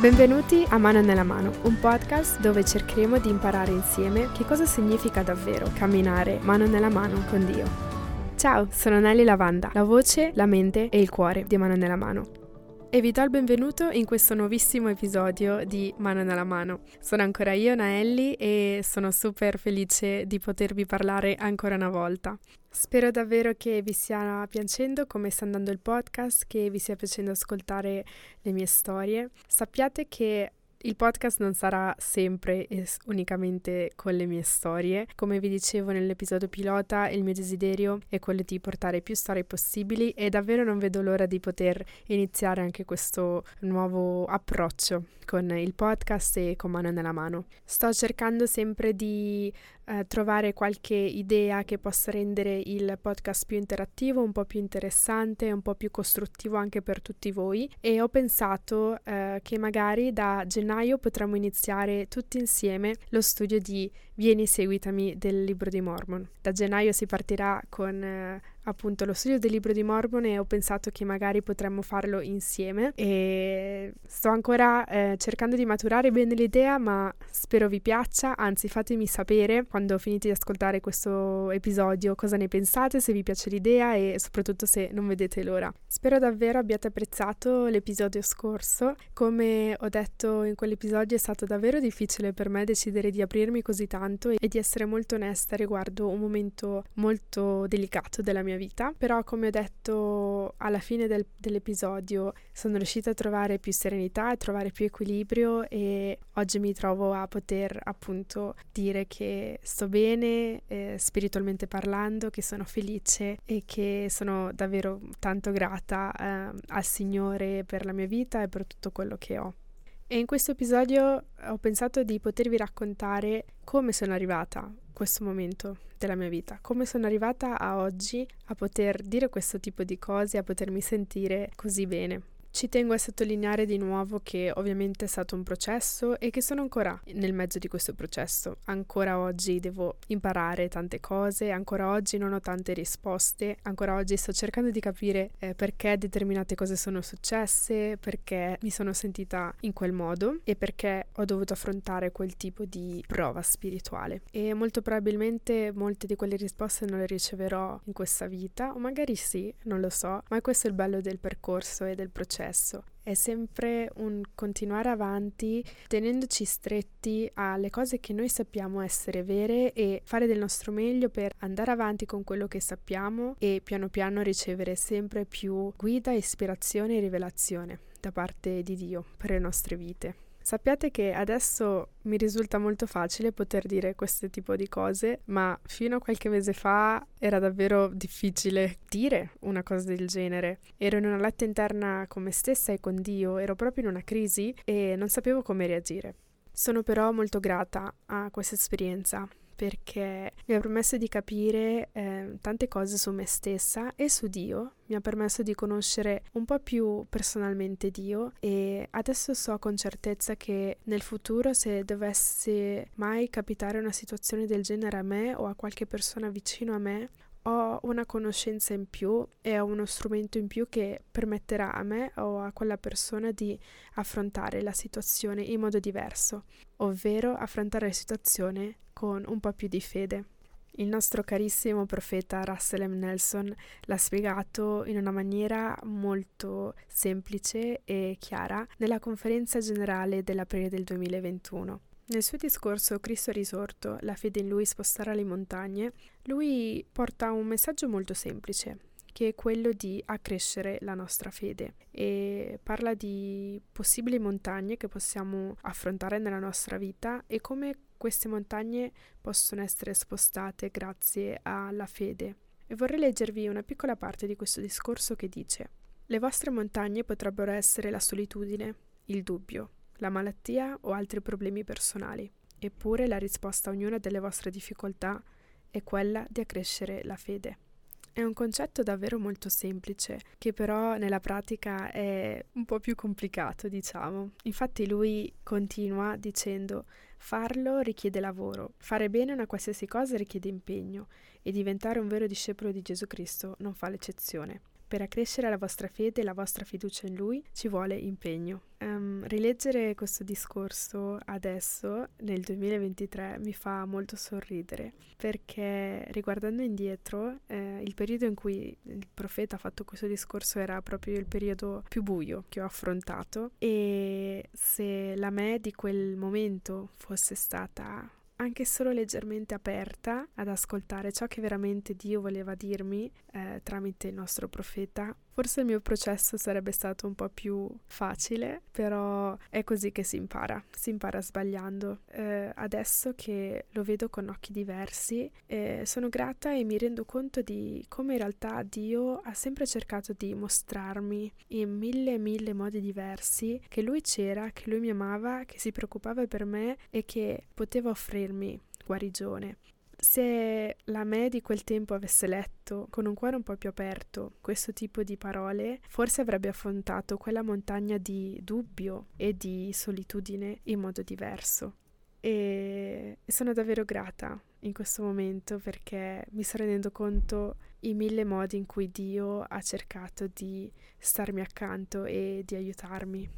Benvenuti a Mano nella Mano, un podcast dove cercheremo di imparare insieme che cosa significa davvero camminare mano nella mano con Dio. Ciao, sono Nelly Lavanda, la voce, la mente e il cuore di Mano nella Mano. E vi do il benvenuto in questo nuovissimo episodio di Mano nella Mano. Sono ancora io, Naelli, e sono super felice di potervi parlare ancora una volta. Spero davvero che vi stia piacendo come sta andando il podcast, che vi stia piacendo ascoltare le mie storie. Sappiate che il podcast non sarà sempre e unicamente con le mie storie. Come vi dicevo nell'episodio pilota, il mio desiderio è quello di portare più storie possibili e davvero non vedo l'ora di poter iniziare anche questo nuovo approccio con il podcast e con mano nella mano. Sto cercando sempre di eh, trovare qualche idea che possa rendere il podcast più interattivo, un po' più interessante, un po' più costruttivo anche per tutti voi e ho pensato eh, che magari da gennaio potremmo iniziare tutti insieme lo studio di Vieni seguitami del libro di Mormon. Da gennaio si partirà con eh, appunto lo studio del libro di Mormone ho pensato che magari potremmo farlo insieme e sto ancora eh, cercando di maturare bene l'idea ma spero vi piaccia. Anzi fatemi sapere quando finite di ascoltare questo episodio cosa ne pensate se vi piace l'idea e soprattutto se non vedete l'ora. Spero davvero abbiate apprezzato l'episodio scorso. Come ho detto in quell'episodio è stato davvero difficile per me decidere di aprirmi così tanto e di essere molto onesta riguardo un momento molto delicato della mia mia vita, però come ho detto alla fine del, dell'episodio sono riuscita a trovare più serenità, a trovare più equilibrio e oggi mi trovo a poter appunto dire che sto bene eh, spiritualmente parlando, che sono felice e che sono davvero tanto grata eh, al Signore per la mia vita e per tutto quello che ho. E in questo episodio ho pensato di potervi raccontare come sono arrivata a questo momento della mia vita, come sono arrivata a oggi a poter dire questo tipo di cose, a potermi sentire così bene. Ci tengo a sottolineare di nuovo che ovviamente è stato un processo e che sono ancora nel mezzo di questo processo. Ancora oggi devo imparare tante cose, ancora oggi non ho tante risposte, ancora oggi sto cercando di capire eh, perché determinate cose sono successe, perché mi sono sentita in quel modo e perché ho dovuto affrontare quel tipo di prova spirituale. E molto probabilmente molte di quelle risposte non le riceverò in questa vita, o magari sì, non lo so, ma questo è il bello del percorso e del processo successo. È sempre un continuare avanti tenendoci stretti alle cose che noi sappiamo essere vere e fare del nostro meglio per andare avanti con quello che sappiamo e piano piano ricevere sempre più guida, ispirazione e rivelazione da parte di Dio per le nostre vite. Sappiate che adesso mi risulta molto facile poter dire questo tipo di cose, ma fino a qualche mese fa era davvero difficile dire una cosa del genere. Ero in una lotta interna con me stessa e con Dio, ero proprio in una crisi e non sapevo come reagire. Sono però molto grata a questa esperienza perché mi ha permesso di capire eh, tante cose su me stessa e su Dio, mi ha permesso di conoscere un po' più personalmente Dio e adesso so con certezza che nel futuro se dovesse mai capitare una situazione del genere a me o a qualche persona vicino a me, ho una conoscenza in più e ho uno strumento in più che permetterà a me o a quella persona di affrontare la situazione in modo diverso, ovvero affrontare la situazione con un po' più di fede. Il nostro carissimo profeta Russell M. Nelson l'ha spiegato in una maniera molto semplice e chiara nella conferenza generale dell'aprile del 2021. Nel suo discorso Cristo risorto, la fede in lui sposterà le montagne, lui porta un messaggio molto semplice, che è quello di accrescere la nostra fede e parla di possibili montagne che possiamo affrontare nella nostra vita e come queste montagne possono essere spostate grazie alla fede. E vorrei leggervi una piccola parte di questo discorso che dice Le vostre montagne potrebbero essere la solitudine, il dubbio, la malattia o altri problemi personali. Eppure la risposta a ognuna delle vostre difficoltà è quella di accrescere la fede. È un concetto davvero molto semplice, che però nella pratica è un po' più complicato, diciamo. Infatti lui continua dicendo farlo richiede lavoro, fare bene una qualsiasi cosa richiede impegno e diventare un vero discepolo di Gesù Cristo non fa l'eccezione. Per accrescere la vostra fede e la vostra fiducia in Lui ci vuole impegno. Um, rileggere questo discorso adesso, nel 2023, mi fa molto sorridere perché riguardando indietro, eh, il periodo in cui il profeta ha fatto questo discorso era proprio il periodo più buio che ho affrontato e se la me di quel momento fosse stata anche solo leggermente aperta ad ascoltare ciò che veramente Dio voleva dirmi eh, tramite il nostro profeta, Forse il mio processo sarebbe stato un po' più facile, però è così che si impara, si impara sbagliando. Eh, adesso che lo vedo con occhi diversi, eh, sono grata e mi rendo conto di come in realtà Dio ha sempre cercato di mostrarmi in mille e mille modi diversi che Lui c'era, che Lui mi amava, che si preoccupava per me e che poteva offrirmi guarigione. Se la me di quel tempo avesse letto con un cuore un po' più aperto questo tipo di parole, forse avrebbe affrontato quella montagna di dubbio e di solitudine in modo diverso. E sono davvero grata in questo momento perché mi sto rendendo conto i mille modi in cui Dio ha cercato di starmi accanto e di aiutarmi.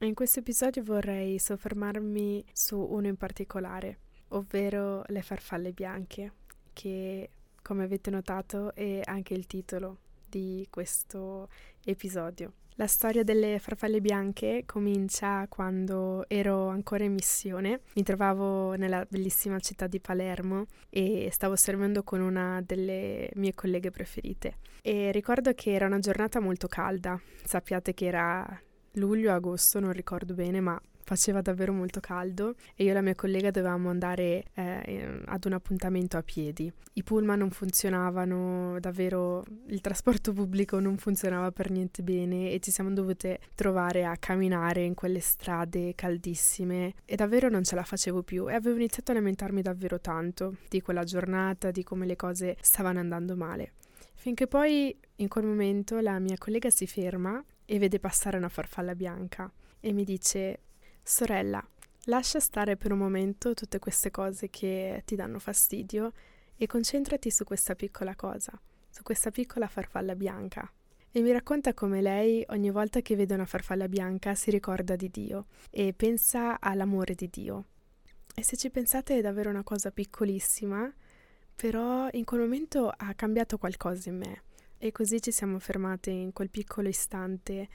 In questo episodio vorrei soffermarmi su uno in particolare ovvero le farfalle bianche, che come avete notato è anche il titolo di questo episodio. La storia delle farfalle bianche comincia quando ero ancora in missione. Mi trovavo nella bellissima città di Palermo e stavo servendo con una delle mie colleghe preferite. E ricordo che era una giornata molto calda. Sappiate che era luglio-agosto, non ricordo bene, ma faceva davvero molto caldo e io e la mia collega dovevamo andare eh, ad un appuntamento a piedi. I pullman non funzionavano, davvero il trasporto pubblico non funzionava per niente bene e ci siamo dovute trovare a camminare in quelle strade caldissime e davvero non ce la facevo più e avevo iniziato a lamentarmi davvero tanto di quella giornata, di come le cose stavano andando male. Finché poi in quel momento la mia collega si ferma e vede passare una farfalla bianca e mi dice Sorella, lascia stare per un momento tutte queste cose che ti danno fastidio e concentrati su questa piccola cosa, su questa piccola farfalla bianca. E mi racconta come lei ogni volta che vede una farfalla bianca si ricorda di Dio e pensa all'amore di Dio. E se ci pensate è davvero una cosa piccolissima, però in quel momento ha cambiato qualcosa in me. E così ci siamo fermate in quel piccolo istante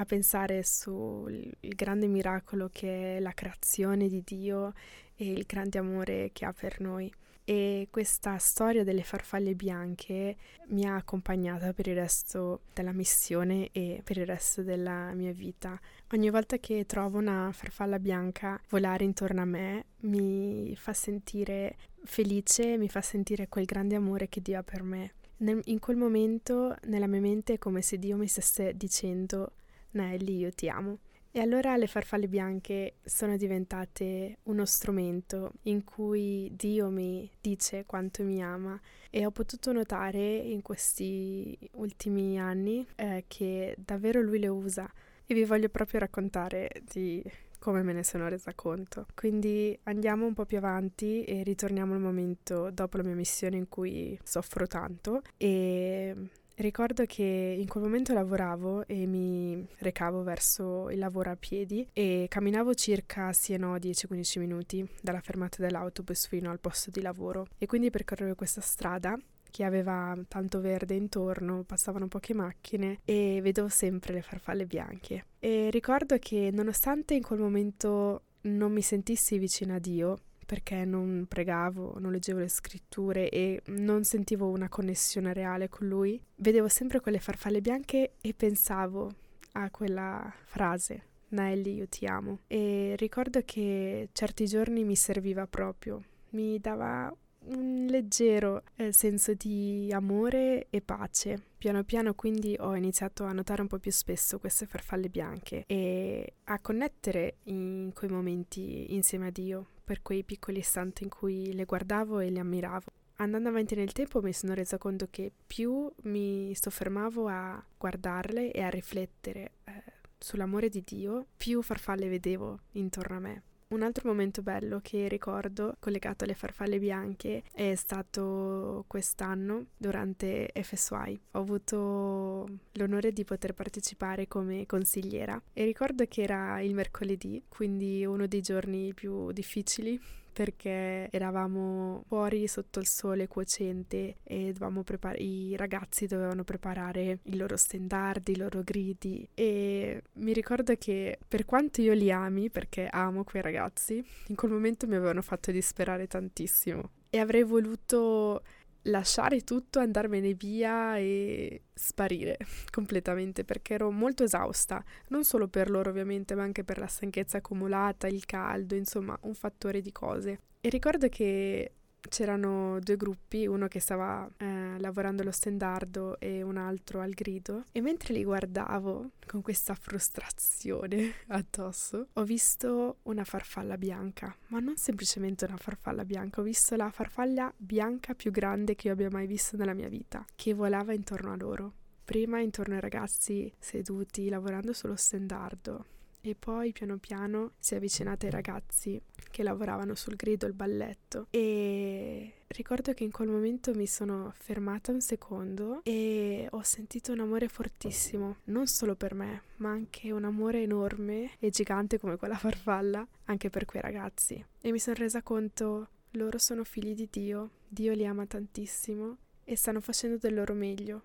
a pensare sul grande miracolo che è la creazione di Dio e il grande amore che ha per noi. E questa storia delle farfalle bianche mi ha accompagnata per il resto della missione e per il resto della mia vita. Ogni volta che trovo una farfalla bianca volare intorno a me mi fa sentire felice, mi fa sentire quel grande amore che Dio ha per me. in quel momento nella mia mente è come se Dio mi stesse dicendo Nelly, io ti amo. E allora le farfalle bianche sono diventate uno strumento in cui Dio mi dice quanto mi ama e ho potuto notare in questi ultimi anni eh, che davvero lui le usa e vi voglio proprio raccontare di come me ne sono resa conto. Quindi andiamo un po' più avanti e ritorniamo al momento dopo la mia missione in cui soffro tanto e Ricordo che in quel momento lavoravo e mi recavo verso il lavoro a piedi e camminavo circa sì e no 10-15 minuti dalla fermata dell'autobus fino al posto di lavoro e quindi percorrevo questa strada che aveva tanto verde intorno, passavano poche macchine e vedevo sempre le farfalle bianche. E ricordo che nonostante in quel momento non mi sentissi vicina a Dio, perché non pregavo, non leggevo le scritture e non sentivo una connessione reale con lui, vedevo sempre quelle farfalle bianche e pensavo a quella frase. Nelly, io ti amo. E ricordo che certi giorni mi serviva proprio, mi dava un leggero eh, senso di amore e pace. Piano piano quindi ho iniziato a notare un po' più spesso queste farfalle bianche e a connettere in quei momenti insieme a Dio, per quei piccoli istanti in cui le guardavo e le ammiravo. Andando avanti nel tempo mi sono resa conto che più mi soffermavo a guardarle e a riflettere eh, sull'amore di Dio, più farfalle vedevo intorno a me. Un altro momento bello che ricordo collegato alle farfalle bianche è stato quest'anno durante FSY. Ho avuto l'onore di poter partecipare come consigliera e ricordo che era il mercoledì, quindi uno dei giorni più difficili perché eravamo fuori sotto il sole cuocente e prepar- i ragazzi dovevano preparare i loro stendardi, i loro gridi e mi ricordo che per quanto io li ami, perché amo quei ragazzi, in quel momento mi avevano fatto disperare tantissimo e avrei voluto lasciare tutto, andarmene via e sparire completamente perché ero molto esausta, non solo per loro ovviamente, ma anche per la stanchezza accumulata, il caldo, insomma, un fattore di cose. E ricordo che c'erano due gruppi, uno che stava eh, lavorando allo stendardo e un altro al grido e mentre li guardavo con questa frustrazione addosso ho visto una farfalla bianca, ma non semplicemente una farfalla bianca, ho visto la farfalla bianca più grande che io abbia mai visto nella mia vita, che volava intorno a loro. Prima intorno ai ragazzi seduti lavorando sullo stendardo e poi piano piano si è avvicinata ai ragazzi che lavoravano sul grido, il balletto e ricordo che in quel momento mi sono fermata un secondo e ho sentito un amore fortissimo, non solo per me, ma anche un amore enorme e gigante come quella farfalla, anche per quei ragazzi. E mi sono resa conto, loro sono figli di Dio, Dio li ama tantissimo e stanno facendo del loro meglio.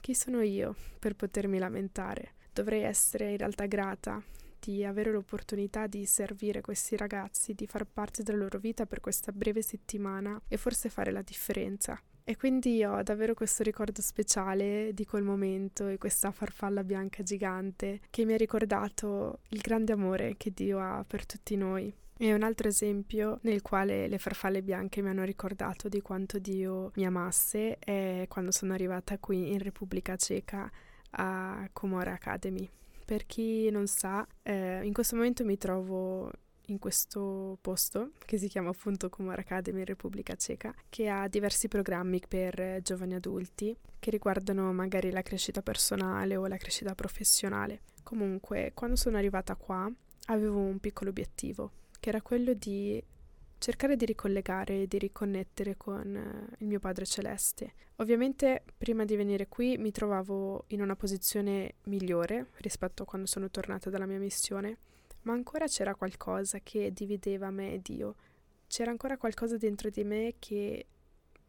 Chi sono io per potermi lamentare? Dovrei essere in realtà grata di avere l'opportunità di servire questi ragazzi, di far parte della loro vita per questa breve settimana e forse fare la differenza. E quindi ho davvero questo ricordo speciale di quel momento e questa farfalla bianca gigante che mi ha ricordato il grande amore che Dio ha per tutti noi. E un altro esempio nel quale le farfalle bianche mi hanno ricordato di quanto Dio mi amasse è quando sono arrivata qui in Repubblica Ceca a Comore Academy. Per chi non sa, eh, in questo momento mi trovo in questo posto che si chiama appunto Comore Academy in Repubblica Ceca, che ha diversi programmi per giovani adulti che riguardano magari la crescita personale o la crescita professionale. Comunque, quando sono arrivata qua, avevo un piccolo obiettivo, che era quello di cercare di ricollegare e di riconnettere con eh, il mio Padre Celeste. Ovviamente prima di venire qui mi trovavo in una posizione migliore rispetto a quando sono tornata dalla mia missione, ma ancora c'era qualcosa che divideva me e Dio. C'era ancora qualcosa dentro di me che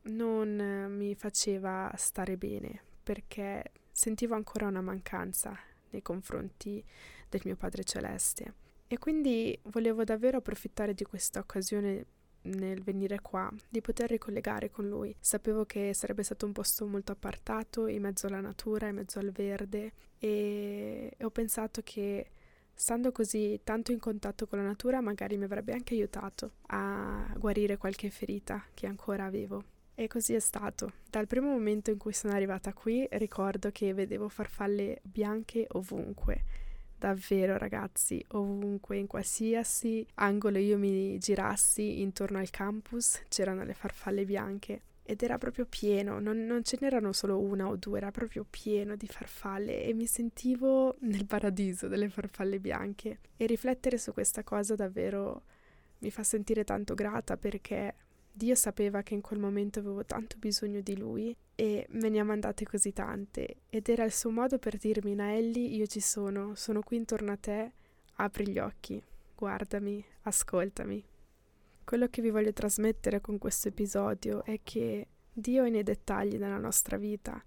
non eh, mi faceva stare bene, perché sentivo ancora una mancanza nei confronti del mio Padre Celeste. E quindi volevo davvero approfittare di questa occasione nel venire qua, di poter ricollegare con lui. Sapevo che sarebbe stato un posto molto appartato, in mezzo alla natura, in mezzo al verde e ho pensato che stando così tanto in contatto con la natura magari mi avrebbe anche aiutato a guarire qualche ferita che ancora avevo. E così è stato. Dal primo momento in cui sono arrivata qui ricordo che vedevo farfalle bianche ovunque davvero ragazzi, ovunque, in qualsiasi angolo io mi girassi intorno al campus c'erano le farfalle bianche ed era proprio pieno, non, non, ce n'erano solo una o due, era proprio pieno di farfalle e mi sentivo nel paradiso delle farfalle bianche. E riflettere su questa cosa davvero mi fa sentire tanto grata perché Dio sapeva che in quel momento avevo tanto bisogno di Lui e me ne ha mandate così tante. Ed era il suo modo per dirmi Naelli io ci sono, sono qui intorno a te, apri gli occhi, guardami, ascoltami. Quello che vi voglio trasmettere con questo episodio è che Dio è nei dettagli della nostra vita,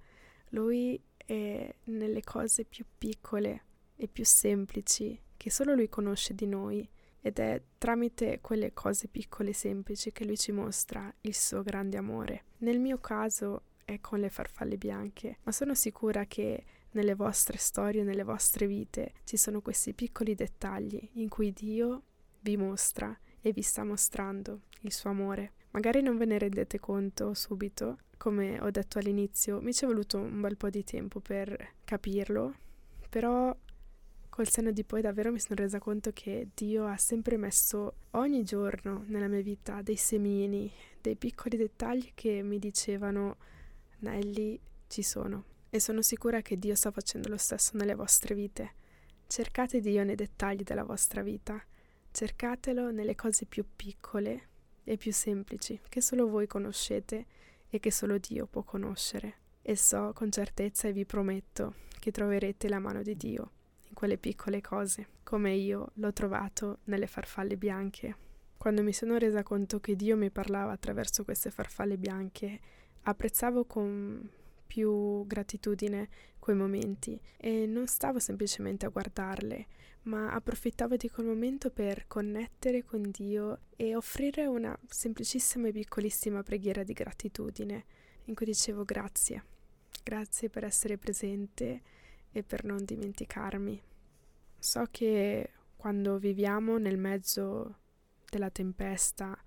Lui è nelle cose più piccole e più semplici che solo Lui conosce di noi ed è tramite quelle cose piccole e semplici che lui ci mostra il suo grande amore. Nel mio caso è con le farfalle bianche, ma sono sicura che nelle vostre storie, nelle vostre vite ci sono questi piccoli dettagli in cui Dio vi mostra e vi sta mostrando il suo amore. Magari non ve ne rendete conto subito, come ho detto all'inizio, mi ci è voluto un bel po' di tempo per capirlo, però Col senno di poi davvero mi sono resa conto che Dio ha sempre messo ogni giorno nella mia vita dei semini, dei piccoli dettagli che mi dicevano Nelly ci sono. E sono sicura che Dio sta facendo lo stesso nelle vostre vite. Cercate Dio nei dettagli della vostra vita. Cercatelo nelle cose più piccole e più semplici che solo voi conoscete e che solo Dio può conoscere. E so con certezza e vi prometto che troverete la mano di Dio in quelle piccole cose, come io l'ho trovato nelle farfalle bianche. Quando mi sono resa conto che Dio mi parlava attraverso queste farfalle bianche, apprezzavo con più gratitudine quei momenti e non stavo semplicemente a guardarle, ma approfittavo di quel momento per connettere con Dio e offrire una semplicissima e piccolissima preghiera di gratitudine in cui dicevo grazie, grazie per essere presente e per non dimenticarmi. So che quando viviamo nel mezzo della tempesta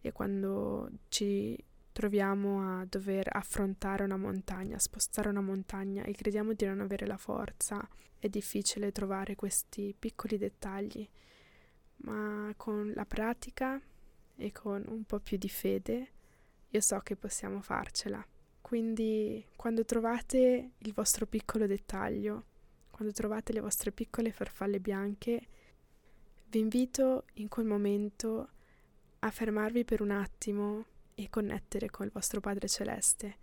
e quando ci troviamo a dover affrontare una montagna, spostare una montagna e crediamo di non avere la forza, è difficile trovare questi piccoli dettagli, ma con la pratica e con un po' più di fede io so che possiamo farcela. Quindi quando trovate il vostro piccolo dettaglio, quando trovate le vostre piccole farfalle bianche, vi invito in quel momento a fermarvi per un attimo e connettere con il vostro Padre Celeste.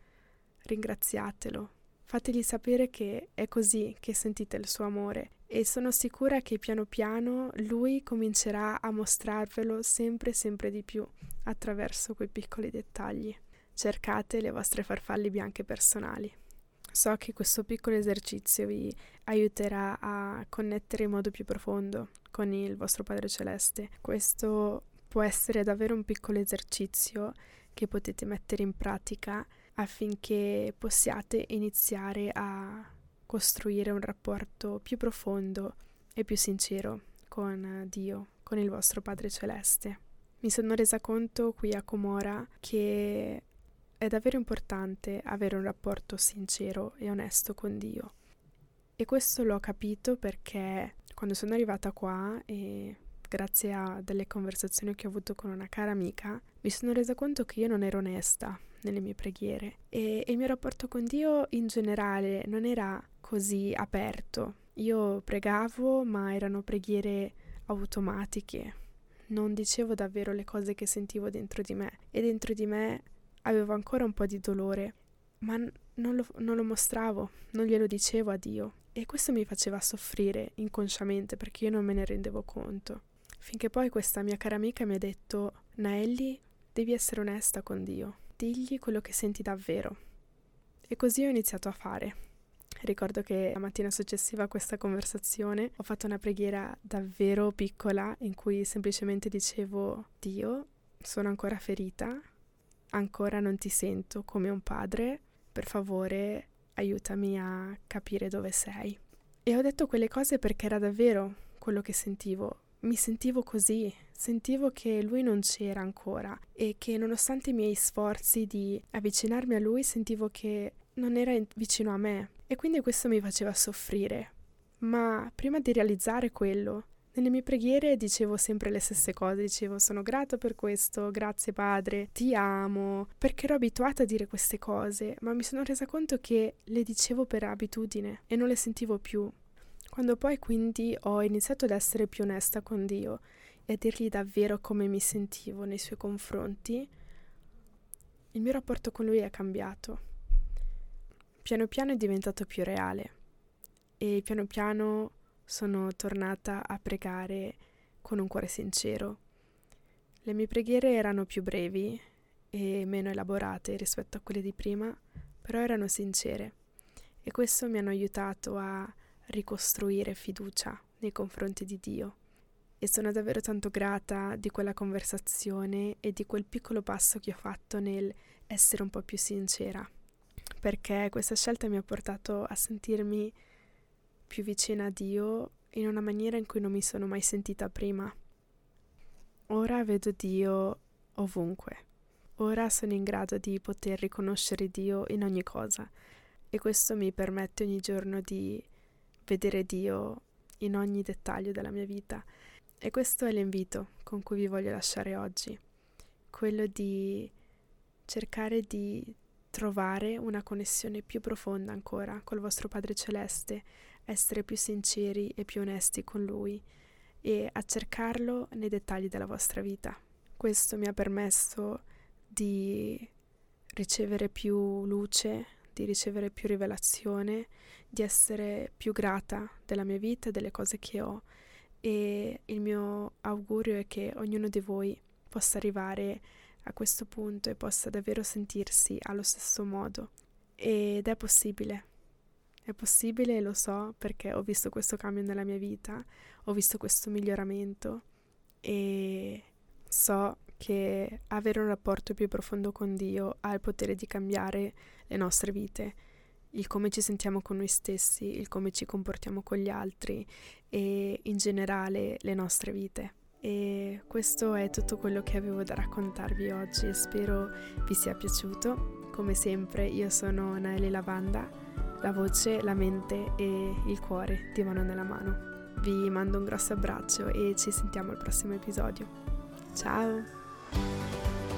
Ringraziatelo, fategli sapere che è così che sentite il suo amore e sono sicura che piano piano lui comincerà a mostrarvelo sempre sempre di più attraverso quei piccoli dettagli. Cercate le vostre farfalle bianche personali. So che questo piccolo esercizio vi aiuterà a connettere in modo più profondo con il vostro Padre Celeste. Questo può essere davvero un piccolo esercizio che potete mettere in pratica affinché possiate iniziare a costruire un rapporto più profondo e più sincero con Dio, con il vostro Padre Celeste. Mi sono resa conto qui a Comora che è davvero importante avere un rapporto sincero e onesto con Dio. E questo l'ho capito perché quando sono arrivata qua e grazie a delle conversazioni che ho avuto con una cara amica, mi sono resa conto che io non ero onesta nelle mie preghiere e, il mio rapporto con Dio in generale non era così aperto. Io pregavo, ma erano preghiere automatiche. Non dicevo davvero le cose che sentivo dentro di me e dentro di me avevo ancora un po' di dolore, ma non lo, non lo mostravo, non glielo dicevo a Dio. E questo mi faceva soffrire inconsciamente perché io non me ne rendevo conto. Finché poi questa mia cara amica mi ha detto, Naelli, devi essere onesta con Dio, digli quello che senti davvero. E così ho iniziato a fare. Ricordo che la mattina successiva a questa conversazione ho fatto una preghiera davvero piccola in cui semplicemente dicevo, Dio, sono ancora ferita, ancora non ti sento come un padre, per favore aiutami a capire dove sei. E ho detto quelle cose perché era davvero quello che sentivo, mi sentivo così, sentivo che lui non c'era ancora e che nonostante i miei sforzi di avvicinarmi a lui sentivo che non era vicino a me e quindi questo mi faceva soffrire. Ma prima di realizzare quello, nelle mie preghiere dicevo sempre le stesse cose, dicevo sono grato per questo, grazie padre, ti amo, perché ero abituata a dire queste cose, ma mi sono resa conto che le dicevo per abitudine e non le sentivo più. Quando poi quindi ho iniziato ad essere più onesta con Dio e a dirgli davvero come mi sentivo nei suoi confronti, il mio rapporto con lui è cambiato. Piano piano è diventato più reale e piano piano sono tornata a pregare con un cuore sincero. Le mie preghiere erano più brevi e meno elaborate rispetto a quelle di prima, però erano sincere e questo mi hanno aiutato a ricostruire fiducia nei confronti di Dio. E sono davvero tanto grata di quella conversazione e di quel piccolo passo che ho fatto nel essere un po' più sincera, perché questa scelta mi ha portato a sentirmi più vicina a Dio in una maniera in cui non mi sono mai sentita prima. Ora vedo Dio ovunque. Ora sono in grado di poter riconoscere Dio in ogni cosa e questo mi permette ogni giorno di vedere Dio in ogni dettaglio della mia vita. E questo è l'invito con cui vi voglio lasciare oggi, quello di cercare di trovare una connessione più profonda ancora col vostro Padre Celeste, essere più sinceri e più onesti con Lui e a cercarlo nei dettagli della vostra vita. Questo mi ha permesso di ricevere più luce, di ricevere più rivelazione, di essere più grata della mia vita e delle cose che ho e il mio augurio è che ognuno di voi possa arrivare a questo punto e possa davvero sentirsi allo stesso modo. Ed è possibile. È possibile lo so perché ho visto questo cambio nella mia vita, ho visto questo miglioramento e so che avere un rapporto più profondo con Dio ha il potere di cambiare le nostre vite, il come ci sentiamo con noi stessi, il come ci comportiamo con gli altri e in generale le nostre vite. E questo è tutto quello che avevo da raccontarvi oggi spero vi sia piaciuto. Come sempre io sono Naeli Lavanda, la voce, la mente e il cuore di mano nella mano. Vi mando un grosso abbraccio e ci sentiamo al prossimo episodio. Ciao!